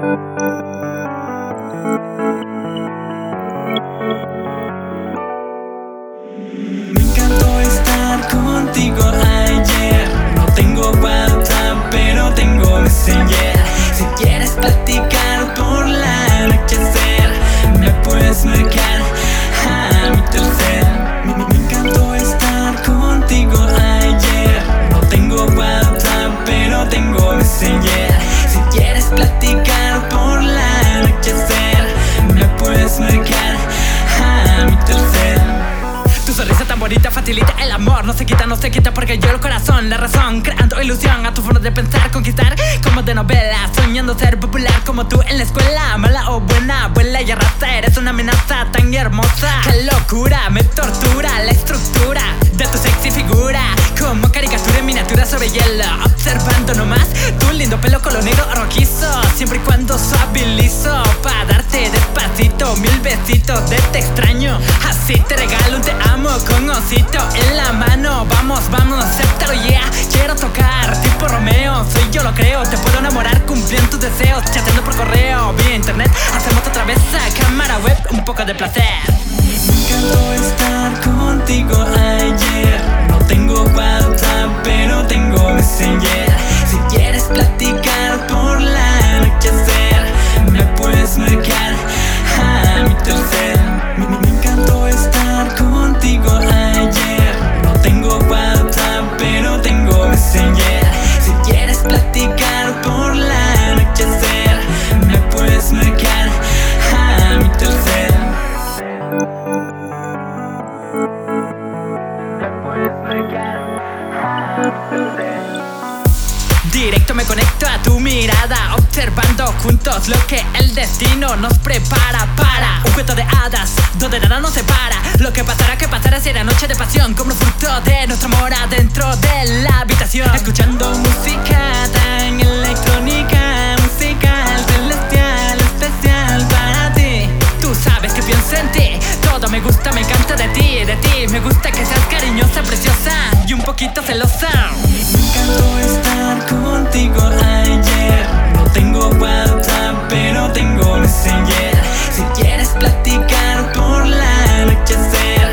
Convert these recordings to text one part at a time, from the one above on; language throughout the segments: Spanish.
Me encantó estar contigo ayer. No tengo WhatsApp, pero tengo Messenger. No se quita, no se quita porque yo el corazón La razón, creando ilusión a tu forma de pensar Conquistar como de novela Soñando ser popular como tú en la escuela. Mala o buena, abuela y arrastra Eres una amenaza tan hermosa. Qué locura, me tortura la estructura De tu sexy figura Como caricatura en miniatura sobre hielo Observando nomás tu lindo pelo color puedo enamorar cumpliendo tus deseos Chateando por correo, vía internet. Hacemos otra vez a cámara web, un poco de placer. Encantó estar contigo ayer. No tengo WhatsApp, pero tengo Messenger Directo me conecto a tu mirada Observando juntos lo que el destino nos prepara para Un cuento de hadas donde nada nos separa. Lo que pasará, que pasará será noche de pasión Como fruto de nuestro amor adentro de la habitación. Escuchando música me encanta de ti, de ti. Me gusta que seas cariñosa, preciosa Y un poquito celosa. Me encantó estar contigo ayer. No tengo WhatsApp, pero tengo Messenger Si quieres platicar por la anochecer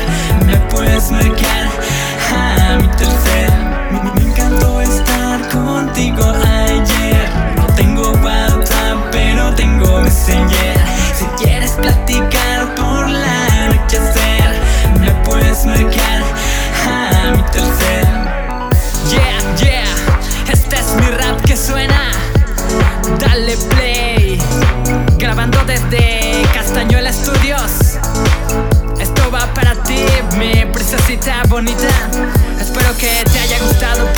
Me puedes marcar a mi tercer. Me encantó estar contigo bonita. Espero que te haya gustado